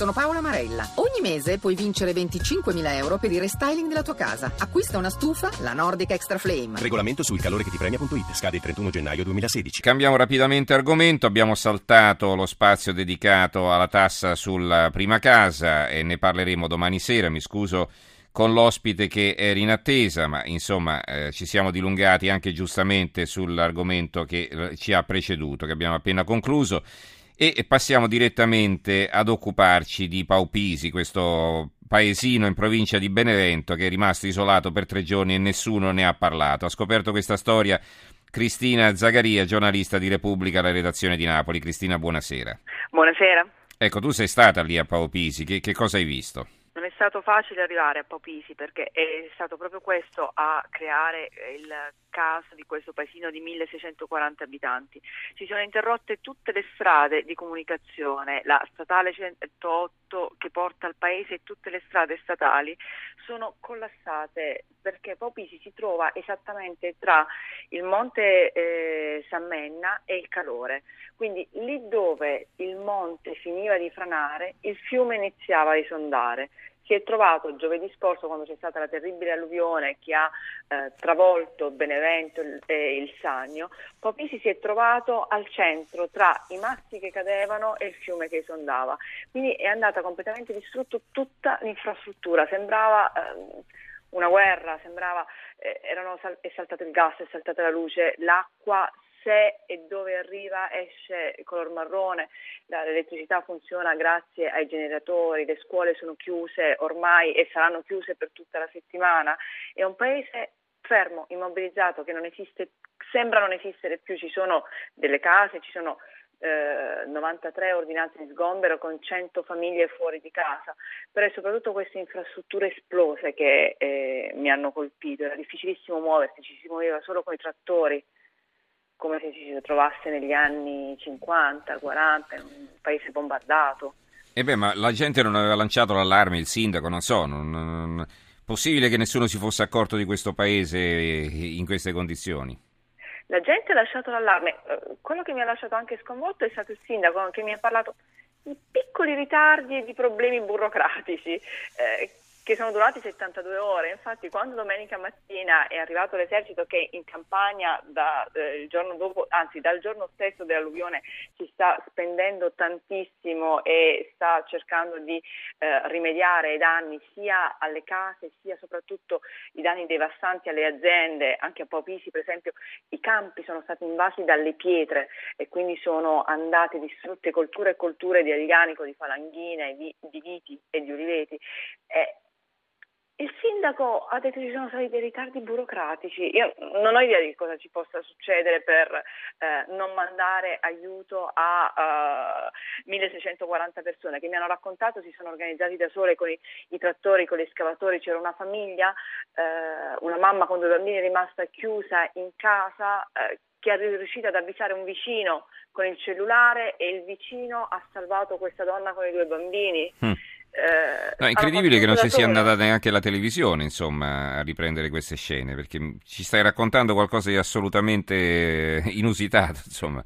Sono Paola Marella. Ogni mese puoi vincere 25.000 euro per il restyling della tua casa. Acquista una stufa, la Nordic Extra Flame. Regolamento sul calore che ti premia.it. Scade il 31 gennaio 2016. Cambiamo rapidamente argomento. Abbiamo saltato lo spazio dedicato alla tassa sulla prima casa e ne parleremo domani sera. Mi scuso con l'ospite che era in attesa, ma insomma eh, ci siamo dilungati anche giustamente sull'argomento che eh, ci ha preceduto, che abbiamo appena concluso. E passiamo direttamente ad occuparci di Paupisi, questo paesino in provincia di Benevento che è rimasto isolato per tre giorni e nessuno ne ha parlato. Ha scoperto questa storia Cristina Zagaria, giornalista di Repubblica alla redazione di Napoli. Cristina, buonasera. Buonasera. Ecco, tu sei stata lì a Paupisi, che, che cosa hai visto? Non è stato facile arrivare a Popisi perché è stato proprio questo a creare il caso di questo paesino di 1640 abitanti. Si sono interrotte tutte le strade di comunicazione, la statale 108 che porta al paese e tutte le strade statali sono collassate perché Popisi si trova esattamente tra il monte eh, San Menna e il Calore. Quindi lì dove il monte finiva di franare, il fiume iniziava a esondare si è trovato giovedì scorso quando c'è stata la terribile alluvione che ha eh, travolto Benevento e il Sagno, Popisi si è trovato al centro tra i massi che cadevano e il fiume che esondava. Quindi è andata completamente distrutta tutta l'infrastruttura, sembrava eh, una guerra, sembrava eh, erano, è saltato il gas, è saltata la luce, l'acqua se e dove arriva esce color marrone, l'elettricità funziona grazie ai generatori, le scuole sono chiuse ormai e saranno chiuse per tutta la settimana, è un paese fermo, immobilizzato, che non esiste, sembra non esistere più, ci sono delle case, ci sono eh, 93 ordinanze di sgombero con 100 famiglie fuori di casa, però è soprattutto queste infrastrutture esplose che eh, mi hanno colpito, era difficilissimo muoversi, ci si muoveva solo con i trattori come se ci si trovasse negli anni 50, 40, in un paese bombardato. E beh, ma la gente non aveva lanciato l'allarme, il sindaco, non so, non, non, possibile che nessuno si fosse accorto di questo paese in queste condizioni? La gente ha lasciato l'allarme, eh, quello che mi ha lasciato anche sconvolto è stato il sindaco che mi ha parlato di piccoli ritardi e di problemi burocratici eh, che sono durati 72 ore. Infatti, quando domenica mattina è arrivato l'esercito che in campagna da, eh, dopo, anzi, dal giorno stesso dell'alluvione si sta spendendo tantissimo e sta cercando di eh, rimediare ai danni sia alle case sia soprattutto i danni devastanti alle aziende, anche a Popisi per esempio i campi sono stati invasi dalle pietre e quindi sono andate distrutte colture e colture di organico, di falanghine, di, di viti e di oliveti. Eh, il sindaco ha detto che ci sono stati dei ritardi burocratici. Io non ho idea di cosa ci possa succedere per eh, non mandare aiuto a uh, eh, 1640 persone che mi hanno raccontato si sono organizzati da sole con i, i trattori, con gli escavatori. C'era una famiglia, eh, una mamma con due bambini rimasta chiusa in casa eh, che è riuscita ad avvisare un vicino con il cellulare e il vicino ha salvato questa donna con i due bambini. Mm. Eh, no, è incredibile che non ci sia andata neanche la televisione, insomma, a riprendere queste scene, perché ci stai raccontando qualcosa di assolutamente inusitato, insomma.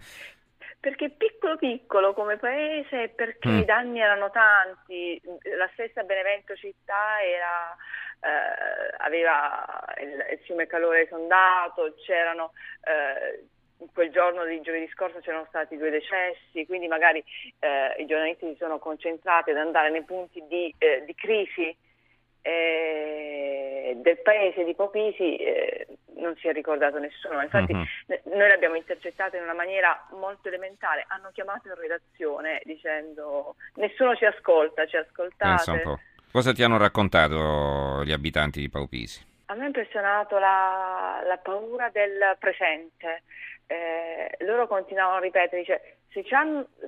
Perché piccolo piccolo come paese, perché mm. i danni erano tanti, la stessa Benevento città era, eh, aveva il, il, fiume Calore esondato, c'erano eh, quel giorno di giovedì scorso c'erano stati due decessi, quindi magari eh, i giornalisti si sono concentrati ad andare nei punti di, eh, di crisi eh, del paese di Popisi, eh, non si è ricordato nessuno. Infatti uh-huh. n- noi l'abbiamo intercettato in una maniera molto elementare, hanno chiamato in redazione dicendo nessuno ci ascolta, ci ascoltate. Cosa ti hanno raccontato gli abitanti di Paupisi? A me ha impressionato la, la paura del presente, eh, loro continuavano a ripetere, dice, se,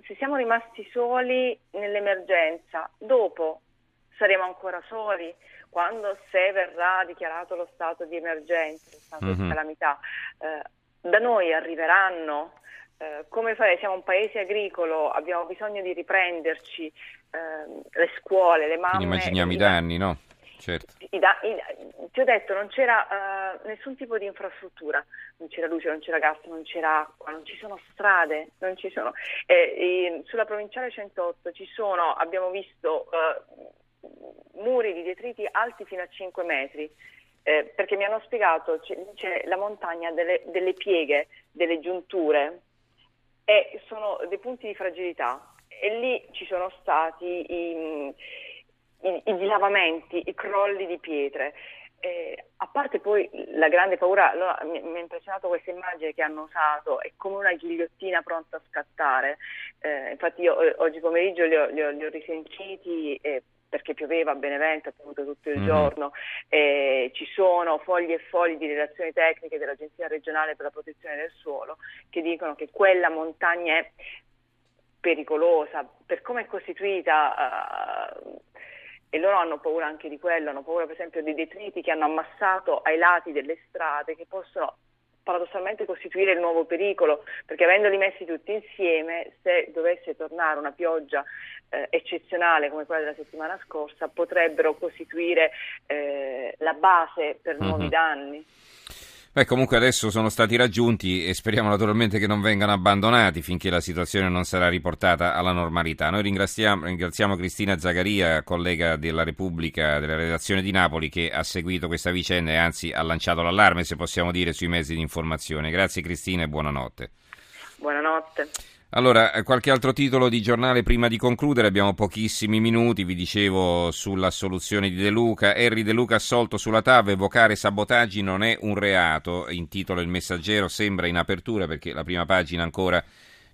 se siamo rimasti soli nell'emergenza, dopo saremo ancora soli quando se verrà dichiarato lo stato di emergenza, lo stato mm-hmm. di calamità, eh, da noi arriveranno. Eh, come fare? Siamo un paese agricolo, abbiamo bisogno di riprenderci, eh, le scuole, le mamme. Quindi immaginiamo i danni, no? Certo. I, i, ti ho detto, non c'era uh, nessun tipo di infrastruttura, non c'era luce, non c'era gas, non c'era acqua, non ci sono strade, non ci sono. Eh, sulla provinciale 108 ci sono, abbiamo visto uh, muri di detriti alti fino a 5 metri. Eh, perché mi hanno spiegato c'è, c'è la montagna delle, delle pieghe, delle giunture e sono dei punti di fragilità e lì ci sono stati i, i, i dilavamenti, i crolli di pietre. Eh, a parte poi la grande paura, allora, mi, mi, ha impressionato questa immagine che hanno usato, è come una ghigliottina pronta a scattare. Eh, infatti io eh, oggi pomeriggio li ho, li ho, li ho risentiti eh, perché pioveva a Benevento, ha piovuto tutto il mm-hmm. giorno, ci sono fogli e fogli di relazioni tecniche dell'Agenzia regionale per la protezione del suolo che dicono che quella montagna è pericolosa per come è costituita. Uh, e loro hanno paura anche di quello, hanno paura per esempio dei detriti che hanno ammassato ai lati delle strade che possono paradossalmente costituire il nuovo pericolo, perché avendoli messi tutti insieme, se dovesse tornare una pioggia eh, eccezionale come quella della settimana scorsa, potrebbero costituire eh, la base per nuovi mm-hmm. danni. Beh, comunque adesso sono stati raggiunti e speriamo naturalmente che non vengano abbandonati finché la situazione non sarà riportata alla normalità. Noi ringraziamo, ringraziamo Cristina Zagaria, collega della Repubblica, della redazione di Napoli, che ha seguito questa vicenda e anzi ha lanciato l'allarme, se possiamo dire, sui mezzi di informazione. Grazie Cristina e buonanotte. Buonanotte. Allora, eh, qualche altro titolo di giornale prima di concludere, abbiamo pochissimi minuti, vi dicevo sull'assoluzione di De Luca, Henry De Luca assolto sulla TAV, evocare sabotaggi non è un reato, in titolo il messaggero sembra in apertura perché la prima pagina ancora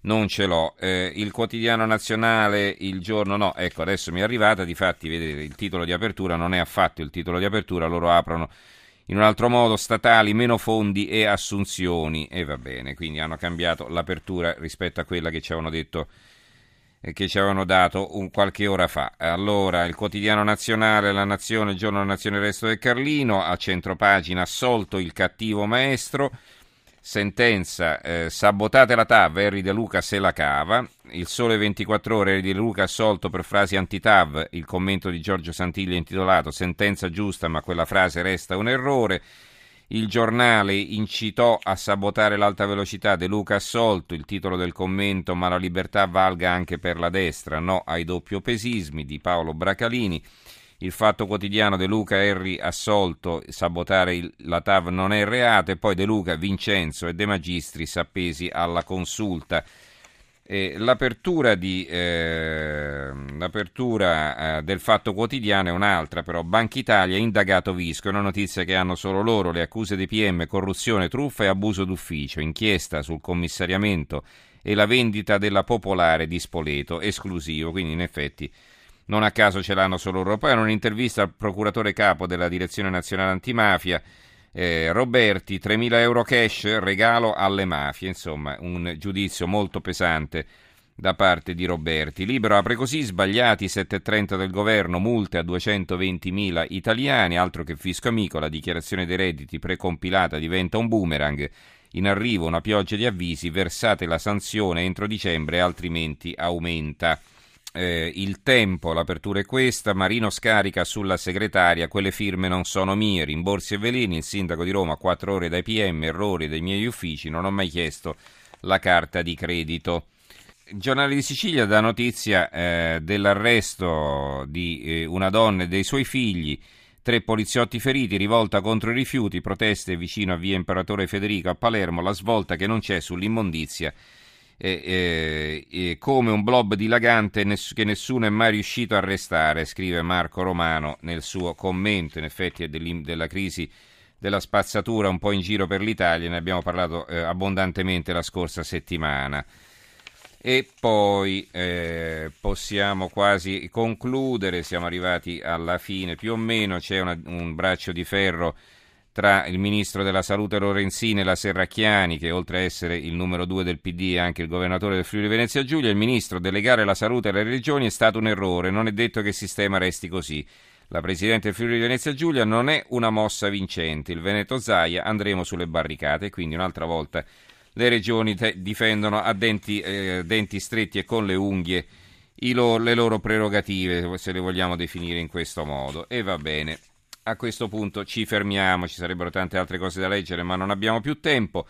non ce l'ho. Eh, il quotidiano nazionale, il giorno no, ecco adesso mi è arrivata, difatti vedete il titolo di apertura non è affatto il titolo di apertura, loro aprono in un altro modo statali, meno fondi e assunzioni e va bene, quindi hanno cambiato l'apertura rispetto a quella che ci avevano detto eh, che ci avevano dato un qualche ora fa. Allora, il quotidiano nazionale, la Nazione, il giorno della Nazione, il resto del Carlino, a centropagina assolto il cattivo maestro, sentenza, eh, sabotate la TAV, Harry De Luca se la cava, il sole 24 ore, Harry De Luca assolto per frasi anti-TAV, il commento di Giorgio Santiglia intitolato sentenza giusta ma quella frase resta un errore, il giornale incitò a sabotare l'alta velocità, De Luca assolto, il titolo del commento ma la libertà valga anche per la destra, no ai doppiopesismi di Paolo Bracalini, il fatto quotidiano De Luca Henry assolto, sabotare il, la TAV non è reato e poi De Luca, Vincenzo e De Magistris appesi alla consulta. Eh, l'apertura, di, eh, l'apertura eh, del fatto quotidiano è un'altra, però Banca Italia indagato Visco, è una notizia che hanno solo loro, le accuse di PM, corruzione, truffa e abuso d'ufficio, inchiesta sul commissariamento e la vendita della popolare di Spoleto, esclusivo, quindi in effetti non a caso ce l'hanno solo loro. Poi hanno un'intervista al procuratore capo della Direzione Nazionale Antimafia, eh, Roberti, 3.000 euro cash, regalo alle mafie. Insomma, un giudizio molto pesante da parte di Roberti. Libero apre così, sbagliati 7,30 del governo, multe a 220.000 italiani, altro che fisco amico, la dichiarazione dei redditi precompilata diventa un boomerang. In arrivo una pioggia di avvisi, versate la sanzione entro dicembre, altrimenti aumenta eh, il tempo, l'apertura è questa, Marino scarica sulla segretaria, quelle firme non sono mie, rimborsi e veleni, il sindaco di Roma, 4 ore dai PM, errori dei miei uffici, non ho mai chiesto la carta di credito. Il giornale di Sicilia dà notizia eh, dell'arresto di eh, una donna e dei suoi figli, tre poliziotti feriti, rivolta contro i rifiuti, proteste vicino a via Imperatore Federico a Palermo, la svolta che non c'è sull'immondizia eh, eh, come un blob dilagante ness- che nessuno è mai riuscito a arrestare, scrive Marco Romano nel suo commento, in effetti è della crisi della spazzatura un po' in giro per l'Italia, ne abbiamo parlato eh, abbondantemente la scorsa settimana. E poi eh, possiamo quasi concludere, siamo arrivati alla fine più o meno, c'è una, un braccio di ferro tra il ministro della salute Lorenzini e la Serracchiani, che oltre a essere il numero due del PD è anche il governatore del Friuli Venezia Giulia, il ministro delegare la salute alle regioni è stato un errore, non è detto che il sistema resti così. La Presidente del Friuli Venezia Giulia non è una mossa vincente, il Veneto Zaia andremo sulle barricate, quindi un'altra volta le regioni te- difendono a denti, eh, denti, stretti e con le unghie lo- le loro prerogative, se le vogliamo definire in questo modo, e va bene. A questo punto ci fermiamo, ci sarebbero tante altre cose da leggere, ma non abbiamo più tempo.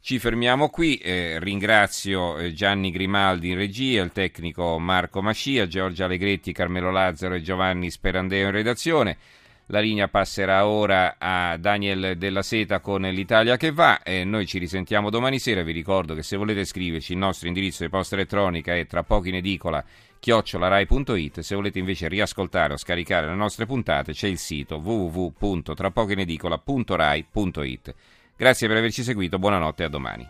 Ci fermiamo qui, eh, ringrazio eh, Gianni Grimaldi in regia, il tecnico Marco Mascia, Giorgia Allegretti, Carmelo Lazzaro e Giovanni Sperandeo in redazione. La linea passerà ora a Daniel Della Seta con l'Italia che va e noi ci risentiamo domani sera. Vi ricordo che se volete scriverci il nostro indirizzo di posta elettronica è tra pochi in edicola chiocciolarai.it. Se volete invece riascoltare o scaricare le nostre puntate c'è il sito www.trapochinedicola.rai.it. Grazie per averci seguito, buonanotte e a domani.